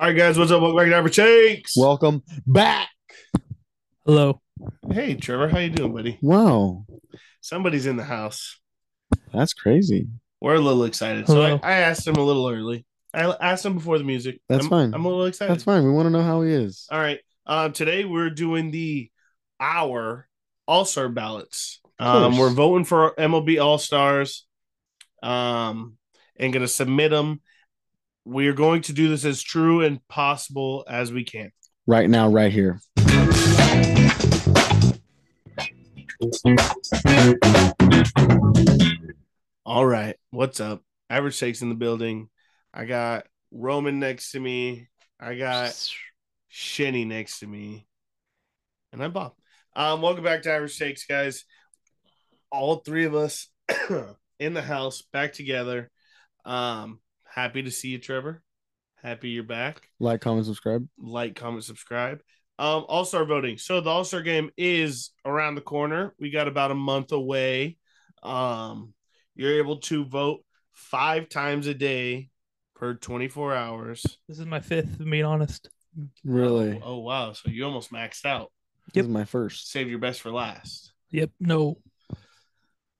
All right, guys, what's up? Welcome back to Average Takes. Welcome back. Hello. hey, Trevor, how you doing, buddy? Wow, Somebody's in the house. that's crazy. We're a little excited. So I, I asked him a little early. I asked him before the music. That's I'm, fine. I'm a little excited. That's fine. We want to know how he is. All right. Um, today we're doing the our All Star ballots. Um, course. we're voting for MLB All Stars. Um, and gonna submit them. We are going to do this as true and possible as we can. Right now, right here. All right, what's up? Average Takes in the building. I got Roman next to me. I got Shenny next to me, and I'm Bob. Um, welcome back to Average Takes, guys. All three of us in the house, back together. Um, happy to see you, Trevor. Happy you're back. Like, comment, subscribe. Like, comment, subscribe. Um, All Star voting. So the All Star game is around the corner. We got about a month away. Um, you're able to vote five times a day per 24 hours. This is my fifth, being honest. Really, Oh, oh, wow. So you almost maxed out. this is my first. Save your best for last. Yep. No.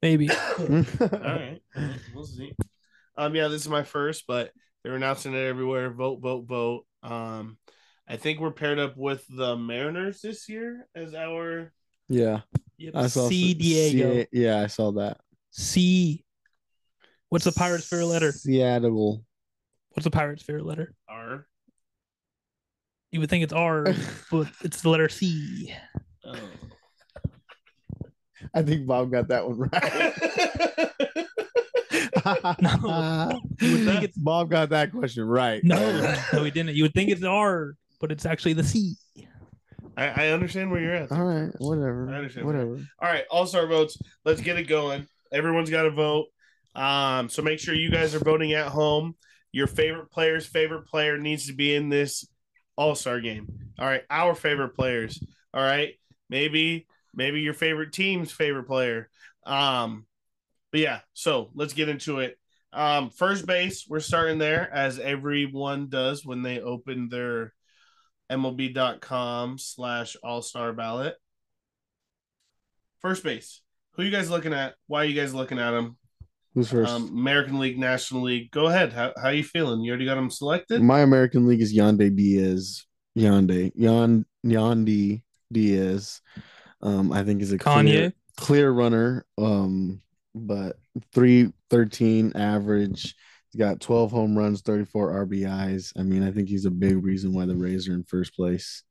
Maybe. All right. We'll see. Um, yeah, this is my first, but they're announcing it everywhere. Vote, vote, vote. Um, I think we're paired up with the Mariners this year as our yeah, Yep. I saw. C Diego. C- yeah, I saw that. C. What's the Pirates' favorite letter? Seattle. What's the Pirates' favorite letter? R. You would think it's R, but it's the letter C. Oh. I think Bob got that one right. No. You would think it's Bob got that question right. no, no, we didn't. You would think it's R, but it's actually the C. I, I understand where you're at. All right, whatever. I understand. Whatever. All right, all star votes. Let's get it going. Everyone's got to vote. Um, so make sure you guys are voting at home. Your favorite player's favorite player needs to be in this all star game. All right, our favorite players. All right, maybe maybe your favorite team's favorite player. Um, but yeah, so let's get into it. Um, first base, we're starting there as everyone does when they open their MLB.com slash all star ballot. First base. Who you guys looking at? Why are you guys looking at them? Who's first? Um, American League, National League. Go ahead. How how you feeling? You already got him selected. My American League is Yandy Diaz. Yandy. Yon Yandy Diaz. Um, I think is a Kanye. clear, clear runner. Um, but three thirteen average. He's got 12 home runs, 34 RBIs. I mean, I think he's a big reason why the Rays are in first place.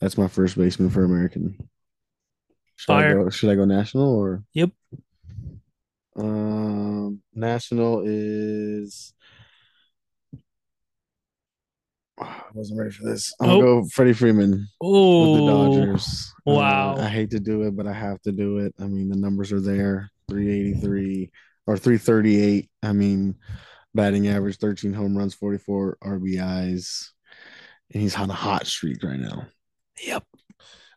That's my first baseman for American. Should I Fire. go should I go national or Yep. um national is I wasn't ready for this. I'm Oh. gonna go Freddie Freeman with the Oh, Dodgers. Uh, Wow. I hate to do it, but I have to do it. I mean, the numbers are there 383 or 338. I mean, batting average 13 home runs, 44 RBIs. And he's on a hot streak right now. Yep.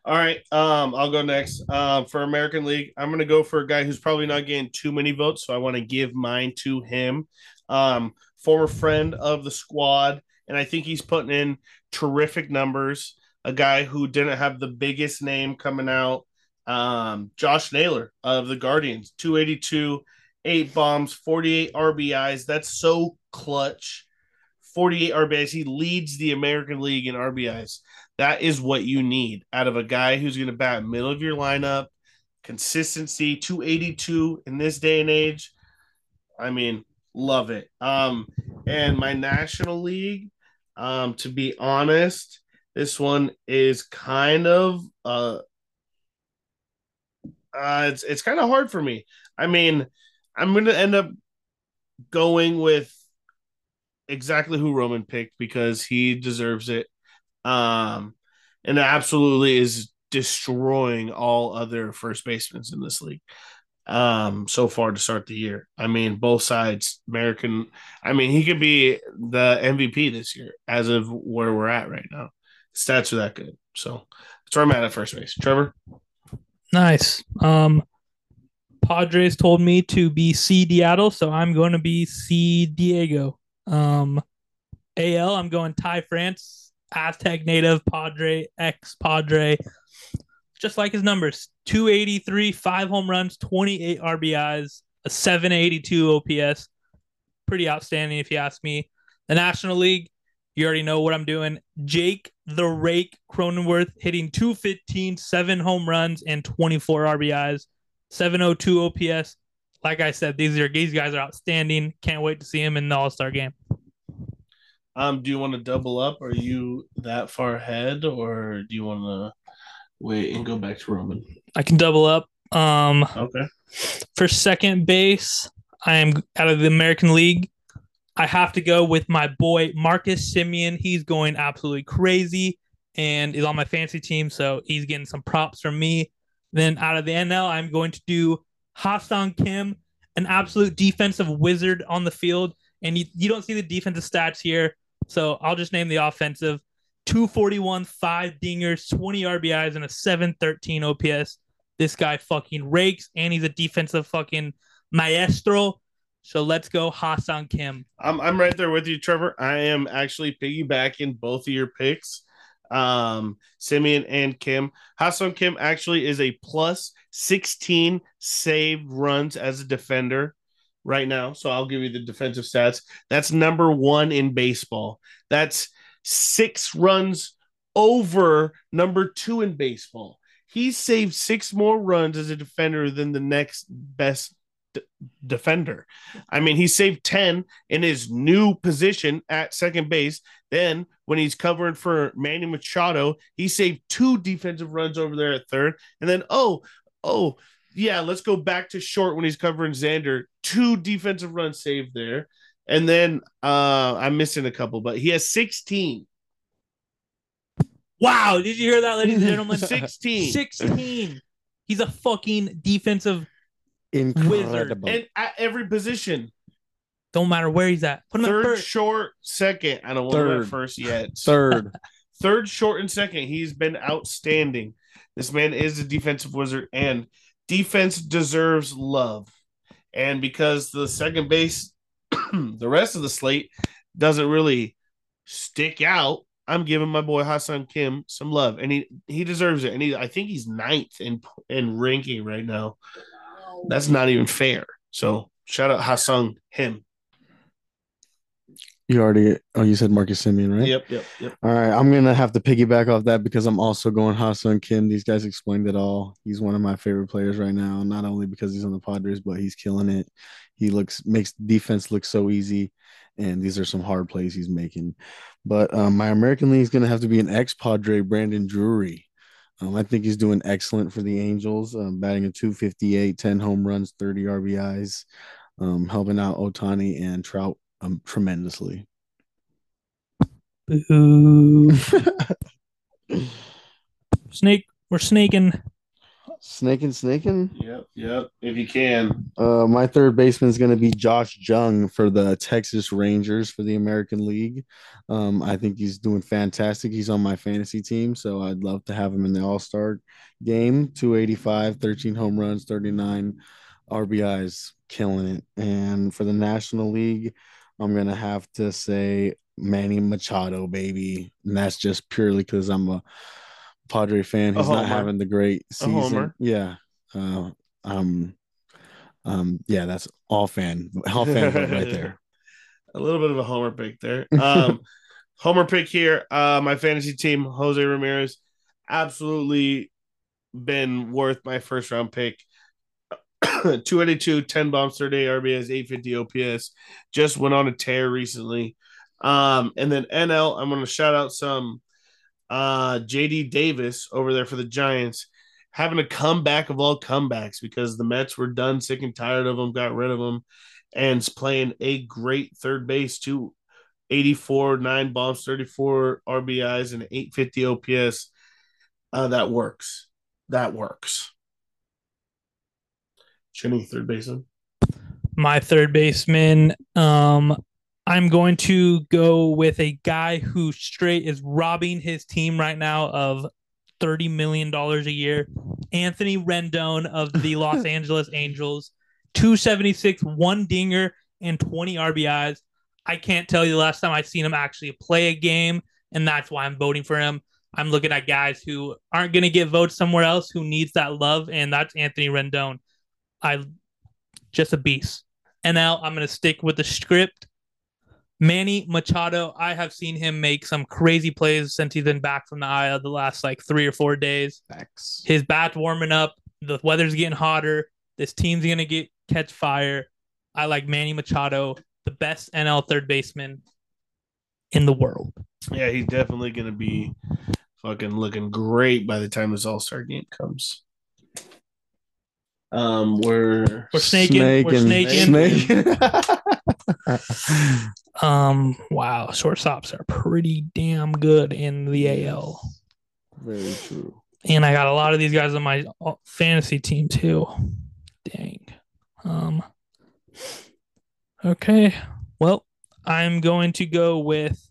All right. Um, I'll go next. Um, for American League, I'm gonna go for a guy who's probably not getting too many votes, so I want to give mine to him. Um, former friend of the squad, and I think he's putting in terrific numbers. A guy who didn't have the biggest name coming out. Um, Josh Naylor of the Guardians, 282, eight bombs, 48 RBIs. That's so clutch. 48 RBIs. He leads the American League in RBIs. That is what you need out of a guy who's going to bat middle of your lineup. Consistency, 282 in this day and age. I mean, love it. Um, and my National League, um, to be honest, this one is kind of uh, uh it's it's kind of hard for me. I mean, I'm going to end up going with exactly who Roman picked because he deserves it. Um, and absolutely is destroying all other first basemen in this league. Um, so far to start the year. I mean, both sides, American. I mean, he could be the MVP this year as of where we're at right now. Stats are that good. So that's where I'm at at first base. Trevor. Nice. Um, Padres told me to be C Seattle, so I'm going to be C Diego. Um, AL, I'm going Ty France, Aztec native, Padre, ex Padre. Just like his numbers 283, five home runs, 28 RBIs, a 782 OPS. Pretty outstanding, if you ask me. The National League, you already know what I'm doing. Jake the Rake Cronenworth hitting 215, seven home runs, and 24 RBIs, 702 OPS. Like I said, these are these guys are outstanding. Can't wait to see him in the All Star game. Um, do you want to double up? Are you that far ahead, or do you want to wait and go back to Roman? I can double up. Um, Okay. for second base, I am out of the American League. I have to go with my boy Marcus Semien. He's going absolutely crazy and is on my fantasy team, so he's getting some props from me. Then out of the NL, I'm going to do Ha-Seong Kim, an absolute defensive wizard on the field. And you, you don't see the defensive stats here, so I'll just name the offensive 241, five dingers, 20 RBIs, and a 713 OPS. This guy fucking rakes, and he's a defensive fucking maestro. So let's go, Ha-Seong Kim. I'm I'm right there with you, Trevor. I am actually piggybacking both of your picks, um, Semien and Kim. Ha-Seong Kim actually is a plus 16 saved runs as a defender right now. So I'll give you the defensive stats. That's number one in baseball. That's six runs over number two in baseball. He saved six more runs as a defender than the next best d- defender. I mean, he saved 10 in his new position at second base. Then, when he's covering for Manny Machado, he saved two defensive runs over there at third. And then, oh, oh, yeah, let's go back to short when he's covering Xander. Two defensive runs saved there. And then uh I'm missing a couple, but he has 16. Wow, did you hear that, ladies and gentlemen? 16. 16. He's a fucking defensive. Incredible. And at every position. Don't matter where he's at. Put him at Third, first. short, second. I don't want him at Third. first yet. Third. third, short, and second. He's been outstanding. This man is a defensive wizard, and defense deserves love. And because the second base, the rest of the slate doesn't really stick out, I'm giving my boy Ha-Seong Kim some love, and he he deserves it. And he, I think he's ninth in in ranking right now. That's not even fair. So shout out Ha-Seong him. You already. Oh, you said Marcus Semien, right? Yep, yep, yep. All right, I'm gonna have to piggyback off that because I'm also going Ha-Seong Kim. These guys explained it all. He's one of my favorite players right now, not only because he's on the Padres, but he's killing it. He looks makes defense look so easy, and these are some hard plays he's making. But um, my American League is gonna have to be an ex-Padre, Brandon Drury. Um, I think he's doing excellent for the Angels, um, batting a 258, 10 home runs, 30 RBIs, um, helping out Ohtani and Trout um, tremendously. Boo. Snake. We're snaking. Snaking, snaking. Yep, yep. If you can. Uh, my third baseman is going to be Josh Jung for the Texas Rangers for the American League. Um, I think he's doing fantastic. He's on my fantasy team, so I'd love to have him in the All Star game. 285, 13 home runs, 39 RBIs, killing it. And for the National League, I'm going to have to say Manny Machado, baby. And that's just purely because I'm a Padre fan. He's not having the great A season. homer. Yeah. Uh, um, um, yeah, that's all fan, all fan right there. a little bit of a homer pick there. Um, homer pick here. Uh, my fantasy team, Jose Ramirez, absolutely been worth my first round pick. 282, 10 bombs, 38 RBS, 850 OPS. Just went on a tear recently. Um, and then NL, I'm going to shout out some uh, JD Davis over there for the Giants having a comeback of all comebacks because the Mets were done, sick and tired of him, got rid of him, and playing a great third base too. 84, nine bombs, 34 RBIs, and 850 OPS. Uh, that works. That works. Chinny, third baseman. my third baseman. Um, I'm going to go with a guy who straight is robbing his team right now of thirty million dollars a year. Anthony Rendon of the Los Angeles Angels, two seventy six, one dinger, and twenty RBIs. I can't tell you the last time I've seen him actually play a game, and that's why I'm voting for him. I'm looking at guys who aren't going to get votes somewhere else who needs that love, and that's Anthony Rendon. I just a beast. And now I'm going to stick with the script. Manny Machado, I have seen him make some crazy plays since he's been back from the IL the last like three or four days. Facts. His bat's warming up. The weather's getting hotter. This team's gonna get catch fire. I like Manny Machado, the best NL third baseman in the world. Yeah, he's definitely gonna be fucking looking great by the time this All Star game comes. Um, we're We're snaking. We're snaking. Snaking. Um, wow, shortstops are pretty damn good in the AL. Very true. And I got a lot of these guys on my uh, fantasy team too. Dang. Um. Okay. Well, I'm going to go with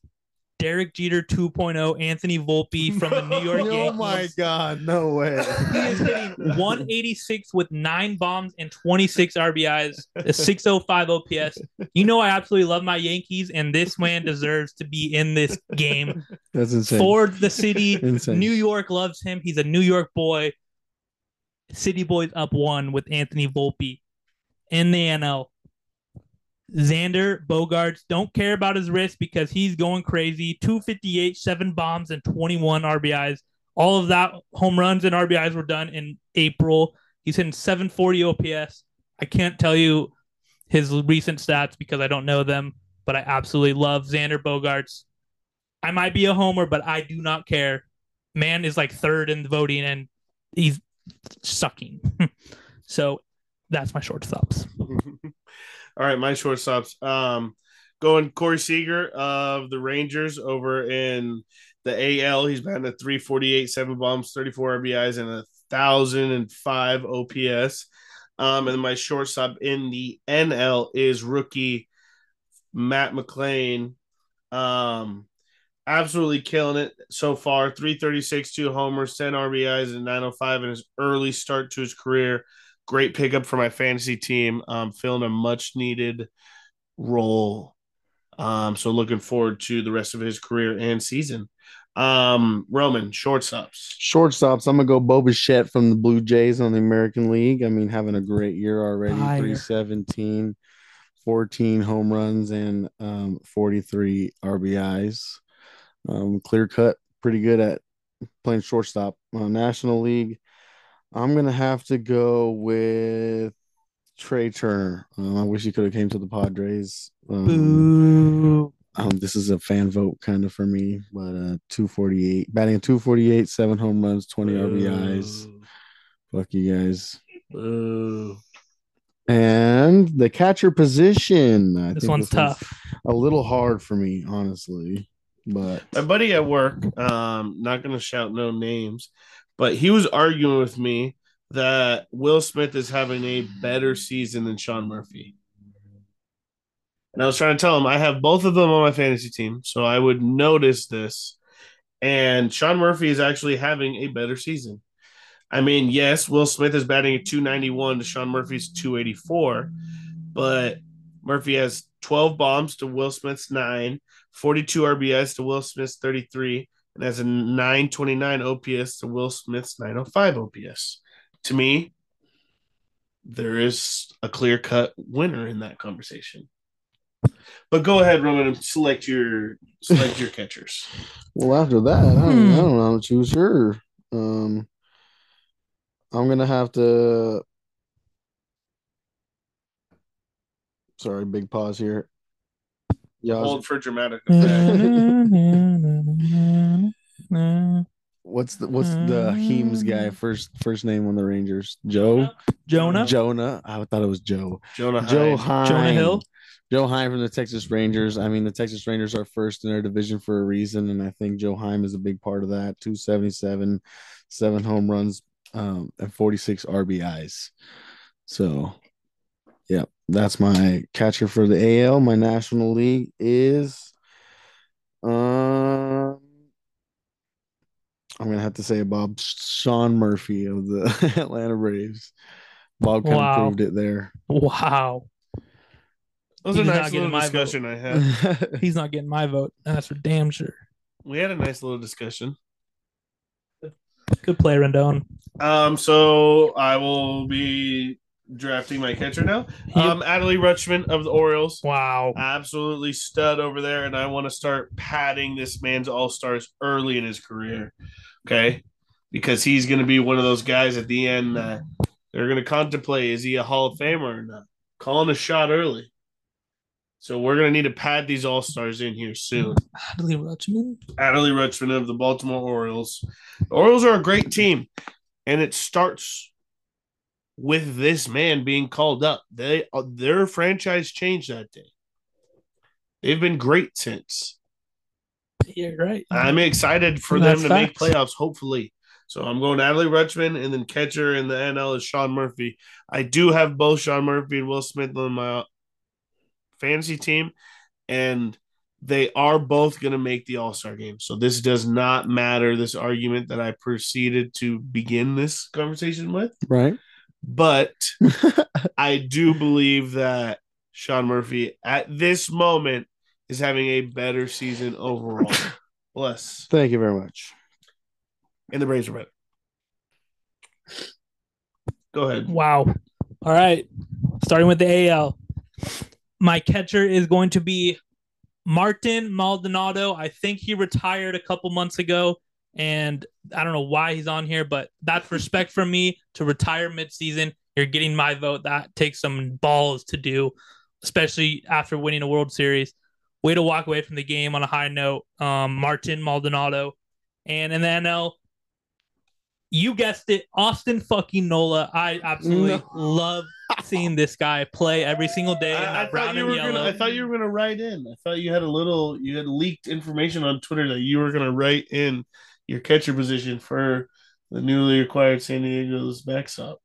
Derek Jeter 2.0, Anthony Volpe from the New York Yankees. Oh my god, no way. He is hitting 186 with nine bombs and 26 RBIs, a 605 OPS. You know, I absolutely love my Yankees, and this man deserves to be in this game That's insane. for the city. Insane. New York loves him. He's a New York boy. City Boys up one with Anthony Volpe in the NL. Xander Bogaerts don't care about his wrist because he's going crazy. 258, seven bombs, and 21 RBIs. All of that home runs and RBIs were done in April. He's hitting 740 OPS. I can't tell you his recent stats because I don't know them, but I absolutely love Xander Bogaerts. I might be a homer, but I do not care. Man is like third in the voting and he's sucking. so that's my shortstops. All right, my shortstops. Um, going Corey Seager of the Rangers over in the AL. He's batting at 348, seven bombs, 34 RBIs, and a thousand and five OPS. Um, and my shortstop in the NL is rookie Matt McLain. Um, absolutely killing it so far. 336, two homers, 10 RBIs, and 905 in his early start to his career. Great pickup for my fantasy team. Um, filling a much needed role. Um, so looking forward to the rest of his career and season. Um, Roman, shortstops. Shortstops, I'm gonna go Bo Bichette from the Blue Jays on the American League. I mean, having a great year already. Fire. 317, 14 home runs, and um, 43 RBIs. Um, clear cut, pretty good at playing shortstop. Uh, National League, I'm gonna have to go with Trea Turner. Um, I wish he could have came to the Padres. Um, Boo. um, this is a fan vote kind of for me, but uh, 248 batting at 248, seven home runs, 20 RBIs. Fuck you guys. Boo. And the catcher position. I This think one's tough. a little hard for me, honestly. But My buddy at work, um, not gonna shout no names, but he was arguing with me that Will Smith is having a better season than Sean Murphy. And I was trying to tell him I have both of them on my fantasy team, so I would notice this. And Sean Murphy is actually having a better season. I mean, yes, Will Smith is batting at 291 to Sean Murphy's 284, but Murphy has 12 bombs to Will Smith's nine, 42 RBIs to Will Smith's 33, and has a 929 OPS to Will Smith's 905 OPS. To me, there is a clear cut winner in that conversation. But go ahead, Roman, and select your select your catchers. well, after that, I don't, Hmm. I don't know how to choose her. Um, I'm gonna have to. Sorry, big pause here. Yeah, I Hold for dramatic effect. what's the what's the Heems guy first first name on the Rangers? Joe Jonah. Jonah. I thought it was Joe. Jonah Joe Hyde. Hine. Jonah Hill. Joe Heim from the Texas Rangers. I mean, the Texas Rangers are first in their division for a reason, and I think Joe Heim is a big part of that. 277, seven home runs, um, and 46 RBIs. So, yeah, that's my catcher for the AL. My National League is um I'm gonna have to say Bob Sean Murphy of the Atlanta Braves. Bob kind Wow. of proved it there. Wow. was a He's not nice little my vote. discussion I had. He's not getting my vote. That's for damn sure. we had a nice little discussion. Good play, Rendon. Um, so I will be drafting my catcher now. Um, Adley Rutschman of the Orioles. Wow. absolutely stud over there, and I want to start padding this man's all stars early in his career. Okay, because he's going to be one of those guys at the end that they're going to contemplate: is he a Hall of Famer or not? Calling a shot early. So we're going to need to pad these all stars in here soon. Adley Rutschman. Adley Rutschman of the Baltimore Orioles. The Orioles are a great team, and it starts with this man being called up. They uh, their franchise changed that day. They've been great since. Yeah, right. I'm excited for That's them to make playoffs, hopefully. So I'm going Adley Rutschman, and then catcher in the NL is Sean Murphy. I do have both Sean Murphy and Will Smith on my fantasy team, and they are both going to make the All Star game. So this does not matter. This argument that I proceeded to begin this conversation with, right. But I do believe that Sean Murphy at this moment is having a better season overall. Bless. Thank you very much. And the Braves are better. Go ahead. Wow. All right. Starting with the AL. My catcher is going to be Martin Maldonado. I think he retired a couple months ago, and I don't know why he's on here, but that's respect from me to retire midseason. You're getting my vote. That takes some balls to do, especially after winning a World Series. Way to walk away from the game on a high note. Um, Martin Maldonado. And in the NL, you guessed it, Austin fucking Nola. I absolutely No. love seeing this guy play every single day in I, I that thought you and were yellow. gonna. I thought you were gonna write in. I thought you had a little. You had leaked information on Twitter that you were gonna write in your catcher position for the newly acquired San Diego's backstop.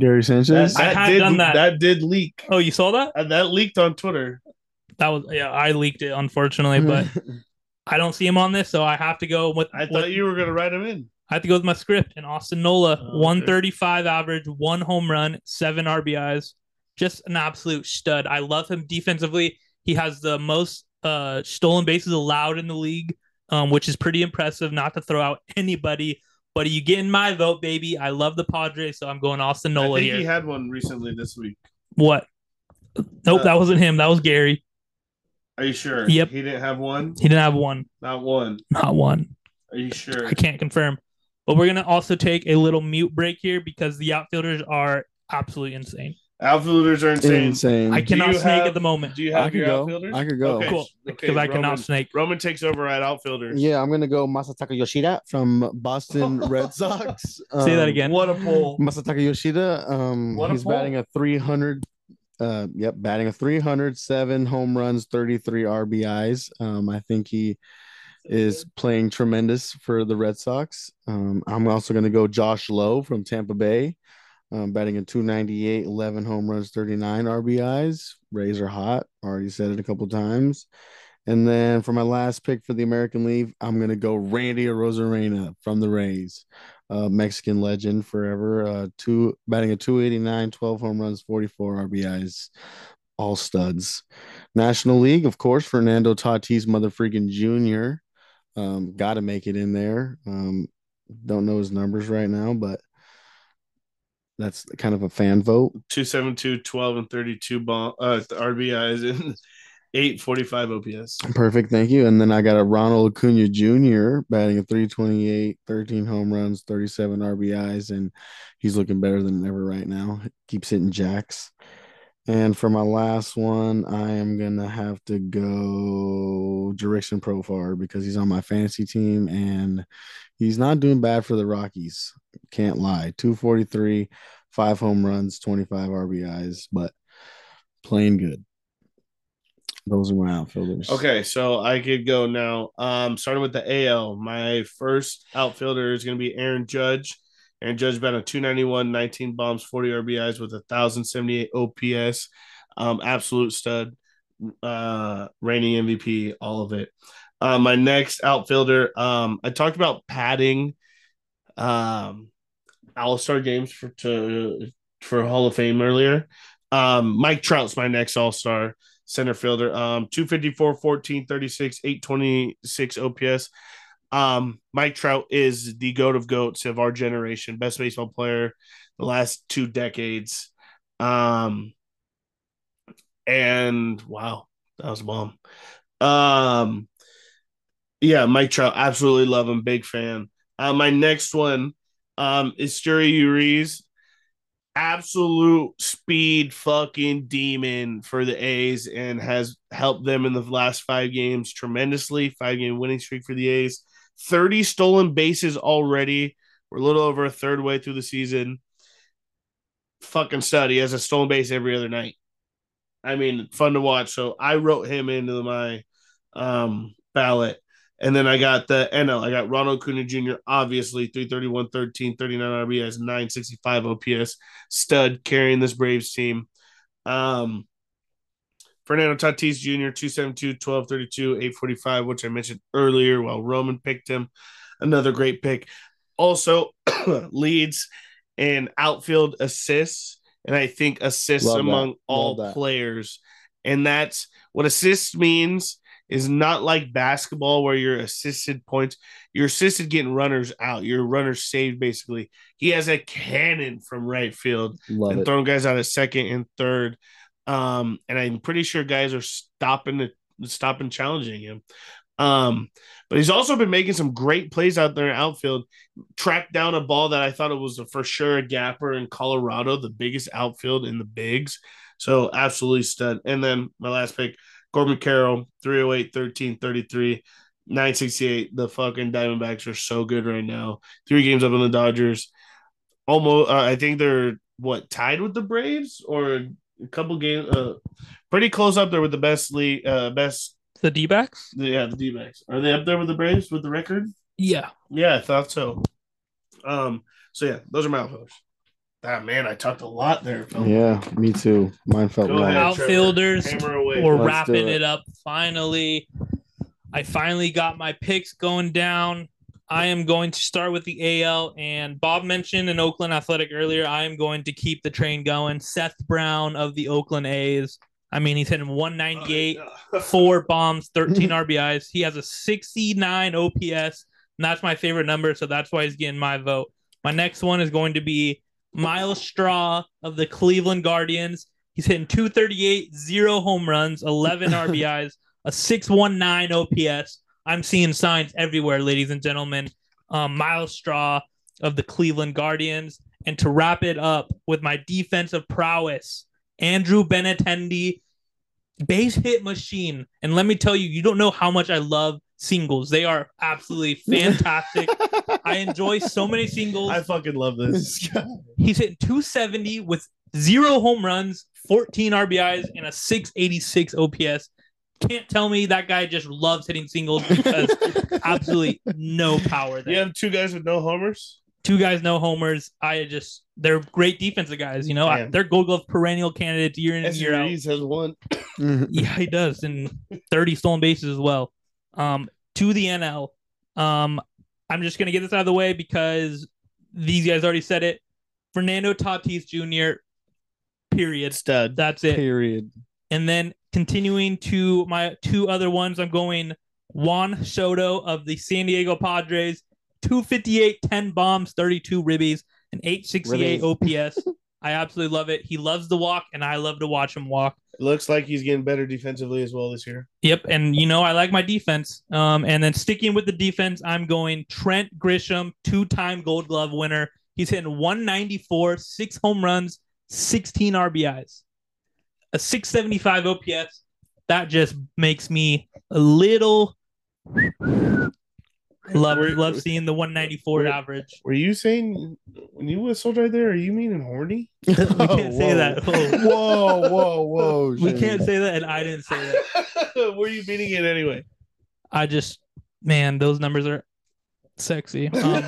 Gary That, Sanchez. I that had did. done that. That did leak. oh, you saw that? Uh, That leaked on Twitter. That was yeah. I leaked it unfortunately, but I don't see him on this, so I have to go with. I with- thought you were gonna write him in. I have to go with my script and Austin Nola, Oh, okay. 135 average, one home run, seven RBIs. Just an absolute stud. I love him defensively. He has the most uh, stolen bases allowed in the league, um, which is pretty impressive. Not to throw out anybody, but you get in my vote, baby. I love the Padres, so I'm going Austin I Nola think here. he had one recently this week. what? Nope, Uh, that wasn't him. That was Gary. Are you sure? Yep. He didn't have one. He didn't have one. Not one. Not one. Are you sure? I can't confirm. But we're gonna also take a little mute break here because the outfielders are absolutely insane. Outfielders are insane. Insane. I cannot snake have- at the moment Do you I have could your go. outfielders? I could go. Okay. Cool. Okay, Because I cannot snake. Roman takes over at outfielders. Yeah, I'm gonna go Masataka Yoshida from Boston Red Sox. Say that Um, again. What a pull. Masataka Yoshida. Um, What a he's pull. batting a 300. Uh, yep, batting a 307 home runs, 33 RBIs. Um, I think he is playing tremendous for the Red Sox. Um, I'm also going to go Josh Lowe from Tampa Bay, um, batting a 298, 11 home runs, 39 RBIs. Rays are hot. Already said it a couple times. And then for my last pick for the American League, I'm going to go Randy Arozarena from the Rays uh, Mexican legend forever. Uh, two batting a 289, 12 home runs, 44 RBIs, all studs. National League, of course, Fernando Tatis, mother freaking junior. Um, got to make it in there. Um, don't know his numbers right now, but that's kind of a fan vote. 272, 12, and 32 ball, uh, RBIs and 845 OPS. Perfect, thank you. And then I got a Ronald Acuna Jr. batting a 328, 13 home runs, 37 RBIs, and he's looking better than ever right now. Keeps hitting jacks. And for my last one, I am gonna have to go Jurickson Profar because he's on my fantasy team and he's not doing bad for the Rockies. Can't lie. 243, five home runs, 25 RBIs, but playing good. Those are my outfielders. Okay, so I could go now. Um, starting with the AL, my first outfielder is to be Aaron Judge. Aaron Judge batting a 291, 19 bombs, 40 RBIs with a 1,078 OPS. Um, absolute stud, uh, reigning MVP, all of it. Uh, my next outfielder, um, I talked about padding um, All Star games for to for Hall of Fame earlier. Um, Mike Trout's my next All Star center fielder. Um, 254, 14, 36, 826 OPS. Um, Mike Trout is the goat of goats of our generation, best baseball player the last two decades. Um, and wow, that was a bomb. Um, yeah, Mike Trout, absolutely love him, big fan. Uh, my next one um, is Esteury Ruiz, absolute speed fucking demon for the A's and has helped them in the last five games tremendously. Five game winning streak for the A's, 30 stolen bases already. We're a little over a third way through the season. Fucking stud. He has a stolen base every other night. I mean, fun to watch. So I wrote him into my um, ballot. And then I got the NL. I got Ronald Acuna Jr., obviously 331, 13, 39 RBIs, 965 OPS, stud carrying this Braves team. Um, Fernando Tatis Jr., 272, 12, 32, 845, which I mentioned earlier while Roman picked him. Another great pick. Also leads in outfield assists, and I think assists Love among Love all players. And that's what assists means is not like basketball where you're assisted points. You're assisted getting runners out. Your runners saved basically. He has a cannon from right field Love and it. throwing guys out of second and third. Um, and I'm pretty sure guys are stopping the stopping challenging him. Um, but he's also been making some great plays out there in outfield. Tracked down a ball that I thought it was a for sure a gapper in Colorado, the biggest outfield in the bigs. So absolutely stud. And then my last pick, Corbin Carroll, 308, 13, 33, 968. The fucking Diamondbacks are so good right now. Three games up on the Dodgers. Almost, uh, I think they're what tied with the Braves or a couple games, uh, pretty close up there with the best league, uh, best. The D backs? Yeah, the D-backs. Are they up there with the Braves with the record? Yeah. Yeah, I thought so. Um, so yeah, those are my outfielders. Ah man, I talked a lot there. Phil. Yeah, me too. Mine felt Go long. ahead, Trevor. Outfielders. We're Let's wrapping it. it. up finally. I finally got my picks going down. I am going to start with the AL, and Bob mentioned in Oakland Athletic earlier. I am going to keep the train going. Seth Brown of the Oakland A's. I mean, he's hitting 198, four bombs, 13 RBIs. He has a 69 OPS, and that's my favorite number, so that's why he's getting my vote. My next one is going to be Myles Straw of the Cleveland Guardians. He's hitting 238, zero home runs, 11 RBIs, a 619 OPS. I'm seeing signs everywhere, ladies and gentlemen. Um, Myles Straw of the Cleveland Guardians. And to wrap it up with my defensive prowess, Andrew Benintendi, base hit machine. And let me tell you, you don't know how much I love singles. They are absolutely fantastic. I enjoy so many singles. I fucking love this. This. He's hitting 270 with zero home runs, 14 RBIs, and a 686 OPS. Can't tell me that guy just loves hitting singles because absolutely no power there. You have two guys with no homers. Two guys, no homers. I just they're great defensive guys. You know, I, they're Gold Glove perennial candidates year in and year out. Reeves has one. Yeah, he does, and 30 stolen bases as well. Um, to the NL. Um, I'm just gonna get this out of the way because these guys already said it. Fernando Tatis Jr. Period. Stud. That's it. Period. And then continuing to my two other ones, I'm going Juan Soto of the San Diego Padres, 258, 10 bombs, 32 ribbies, and 868 OPS. I absolutely love it. He loves to walk, and I love to watch him walk. It looks like he's getting better defensively as well this year. Yep, and you know I like my defense. Um, and then sticking with the defense, I'm going Trent Grisham, two-time Gold Glove winner. He's hitting 194, six home runs, 16 RBIs, a 675 OPS. That just makes me a little love Were- love seeing the 194 were- average. Were you saying when you whistled right there? Are you meaning horny? we can't say Whoa. that. Whoa. Whoa, whoa, whoa. We Shane. can't say that, and I didn't say that. Were you meaning it anyway? I just, man, those numbers are sexy. Um,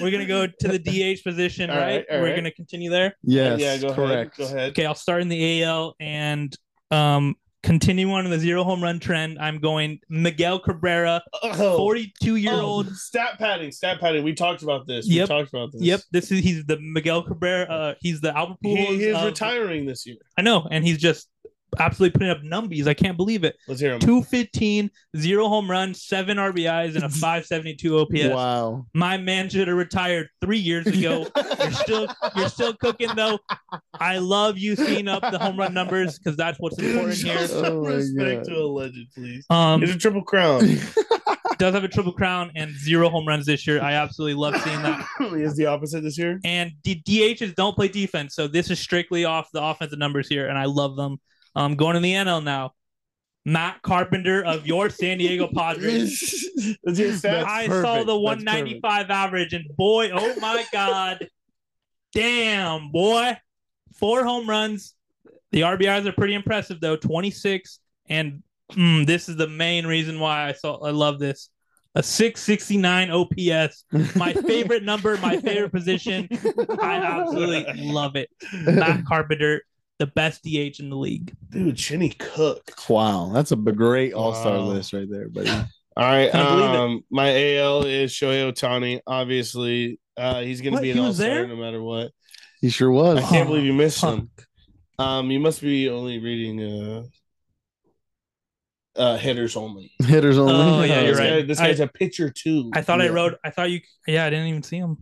We're gonna go to the DH position, All right? right, We're right. gonna continue there. Yes, yeah, go correct. ahead. Go ahead. Okay, I'll start in the AL and um continue on the zero home run trend. I'm going Miguel Cabrera, Oh, 42 year oh, old. stat padding, stat padding. We talked about this. Yep. We talked about this. Yep, this is he's the Miguel Cabrera. Uh, he's the Albert He, Pujols. he is of- retiring this year. I know, and he's just absolutely putting up numbies. I can't believe it. Let's hear him. 215, zero home runs, seven RBIs, and a 572 OPS. Wow. My man should have retired three years ago. You're still you're still cooking though. I love you seeing up the home run numbers because that's what's important here. some Oh respect to a legend, please. Um, It's a triple crown. does have a triple crown and zero home runs this year. I absolutely love seeing that. he is the opposite this year. And D- DHs don't play defense, so this is strictly off the offensive numbers here, and I love them. Um, going to the NL now. Matt Carpenter of your San Diego Padres. Let's hear stats. That's I perfect. saw the 195 average, and boy, oh my god, damn boy, four home runs. The RBIs are pretty impressive though, 26, and mm, this is the main reason why I saw I love this. A 669 OPS, my favorite number, my favorite position. I absolutely love it. Matt Carpenter, the best DH in the league. Dude, Chinny Cook. Wow, that's a great all star Wow. list right there, buddy. All right. Couldn't believe it. Um, my AL is Shohei Ohtani. Obviously, uh, he's going to be an All Star no matter what. He sure was. I can't Oh, believe you missed fuck. him. Um, you must be only reading uh, uh hitters only. Hitters only. Oh, yeah, you're this right. Guy, this guy's a pitcher too. I thought I wrote. I thought you. Yeah, I didn't even see him.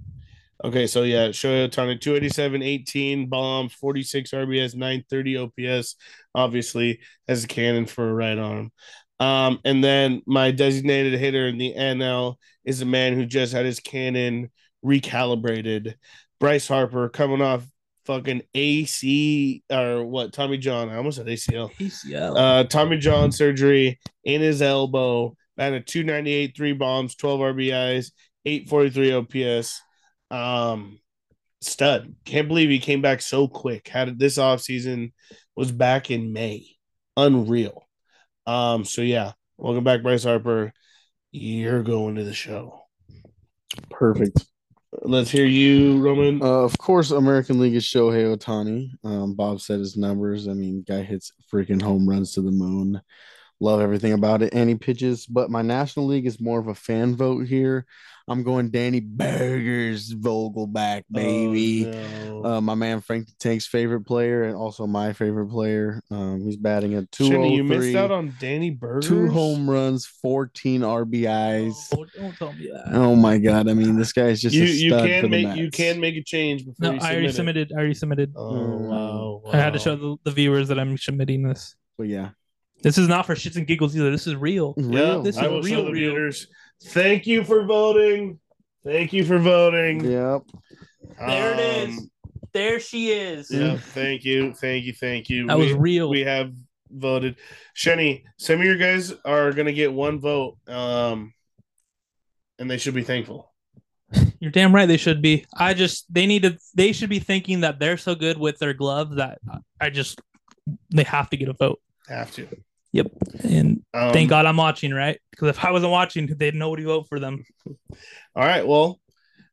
Okay, so yeah, Shohei Ohtani, 287, 18 bombs, 46 RBS, 930 OPS. Obviously, has a cannon for a right arm. Um, and then my designated hitter in the NL is a man who just had his cannon recalibrated. Bryce Harper coming off fucking AC or what? Tommy John. I almost said ACL. ACL. Uh, Tommy John surgery in his elbow. Batted 298, three bombs, 12 RBIs, 843 OPS. Um, stud. Can't believe he came back so quick. Had this offseason, was back in May. Unreal. Um, so yeah, welcome back, Bryce Harper. You're going to the show. Perfect. Let's hear you, Roman. Uh, of course, American League is Shohei Ohtani. Um, Bob said his numbers. I mean, guy hits freaking home runs to the moon. Love everything about it. And he pitches. But my National League is more of a fan vote here. I'm going Danny Burgers Vogelbach, baby. Oh, no. Uh, my man Frank the Tank's favorite player and also my favorite player. Um, he's batting at Shinny, you missed out on Danny Burgers. two home runs, 14 RBIs. Oh, don't tell me that. Oh my god! I mean, this guy is just you a you stud for can the make you can make a change before No, you I already it. submitted. I already submitted. Oh wow, I had to show the, the viewers that I'm submitting this. But yeah, This is not for shits and giggles either. This is real. Yeah, real. This is I will real, show the real. viewers. Thank you for voting. Thank you for voting. Yep. There it is. Um, There she is. Yeah, thank you, thank you, thank you. That was we, real. we have voted. Shenny, some of your guys are gonna get one vote. Um, and they should be thankful. You're damn right. They should be. I just they need to. They should be thinking that they're so good with their glove that I just they have to get a vote. Have to. And Um, thank God I'm watching, right? Because if I wasn't watching, they'd nobody vote for them. All right. Well,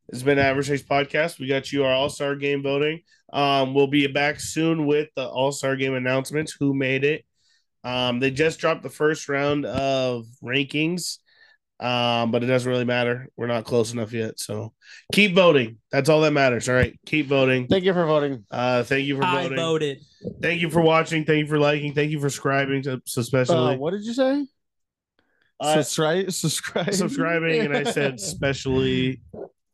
it's been Average Takes Podcast. We got you our All Star Game voting. Um, we'll be back soon with the All Star Game announcements. Who made it? Um, they just dropped the first round of rankings, um, but it doesn't really matter. We're not close enough yet. So keep voting. That's all that matters. All right. Keep voting. Thank you for voting. Uh, thank you for voting. I voting. voted. Thank you for watching. Thank you for liking. Thank you for subscribing to so Uh, especially what did you say? uh, subscribe. Subscribe. subscribing and I said specially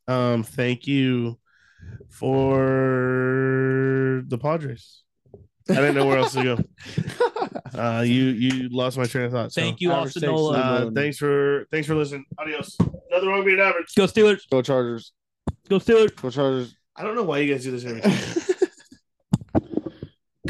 um thank you for the Padres. I didn't know where else to go. Uh you you lost my train of thought. So. Thank you, Average Austin takes Nola. Uh, thanks for thanks for listening. Adios. Another wrong being average. Go Steelers. Go Chargers. Go Steelers. Go Chargers. I don't know why you guys do this every time.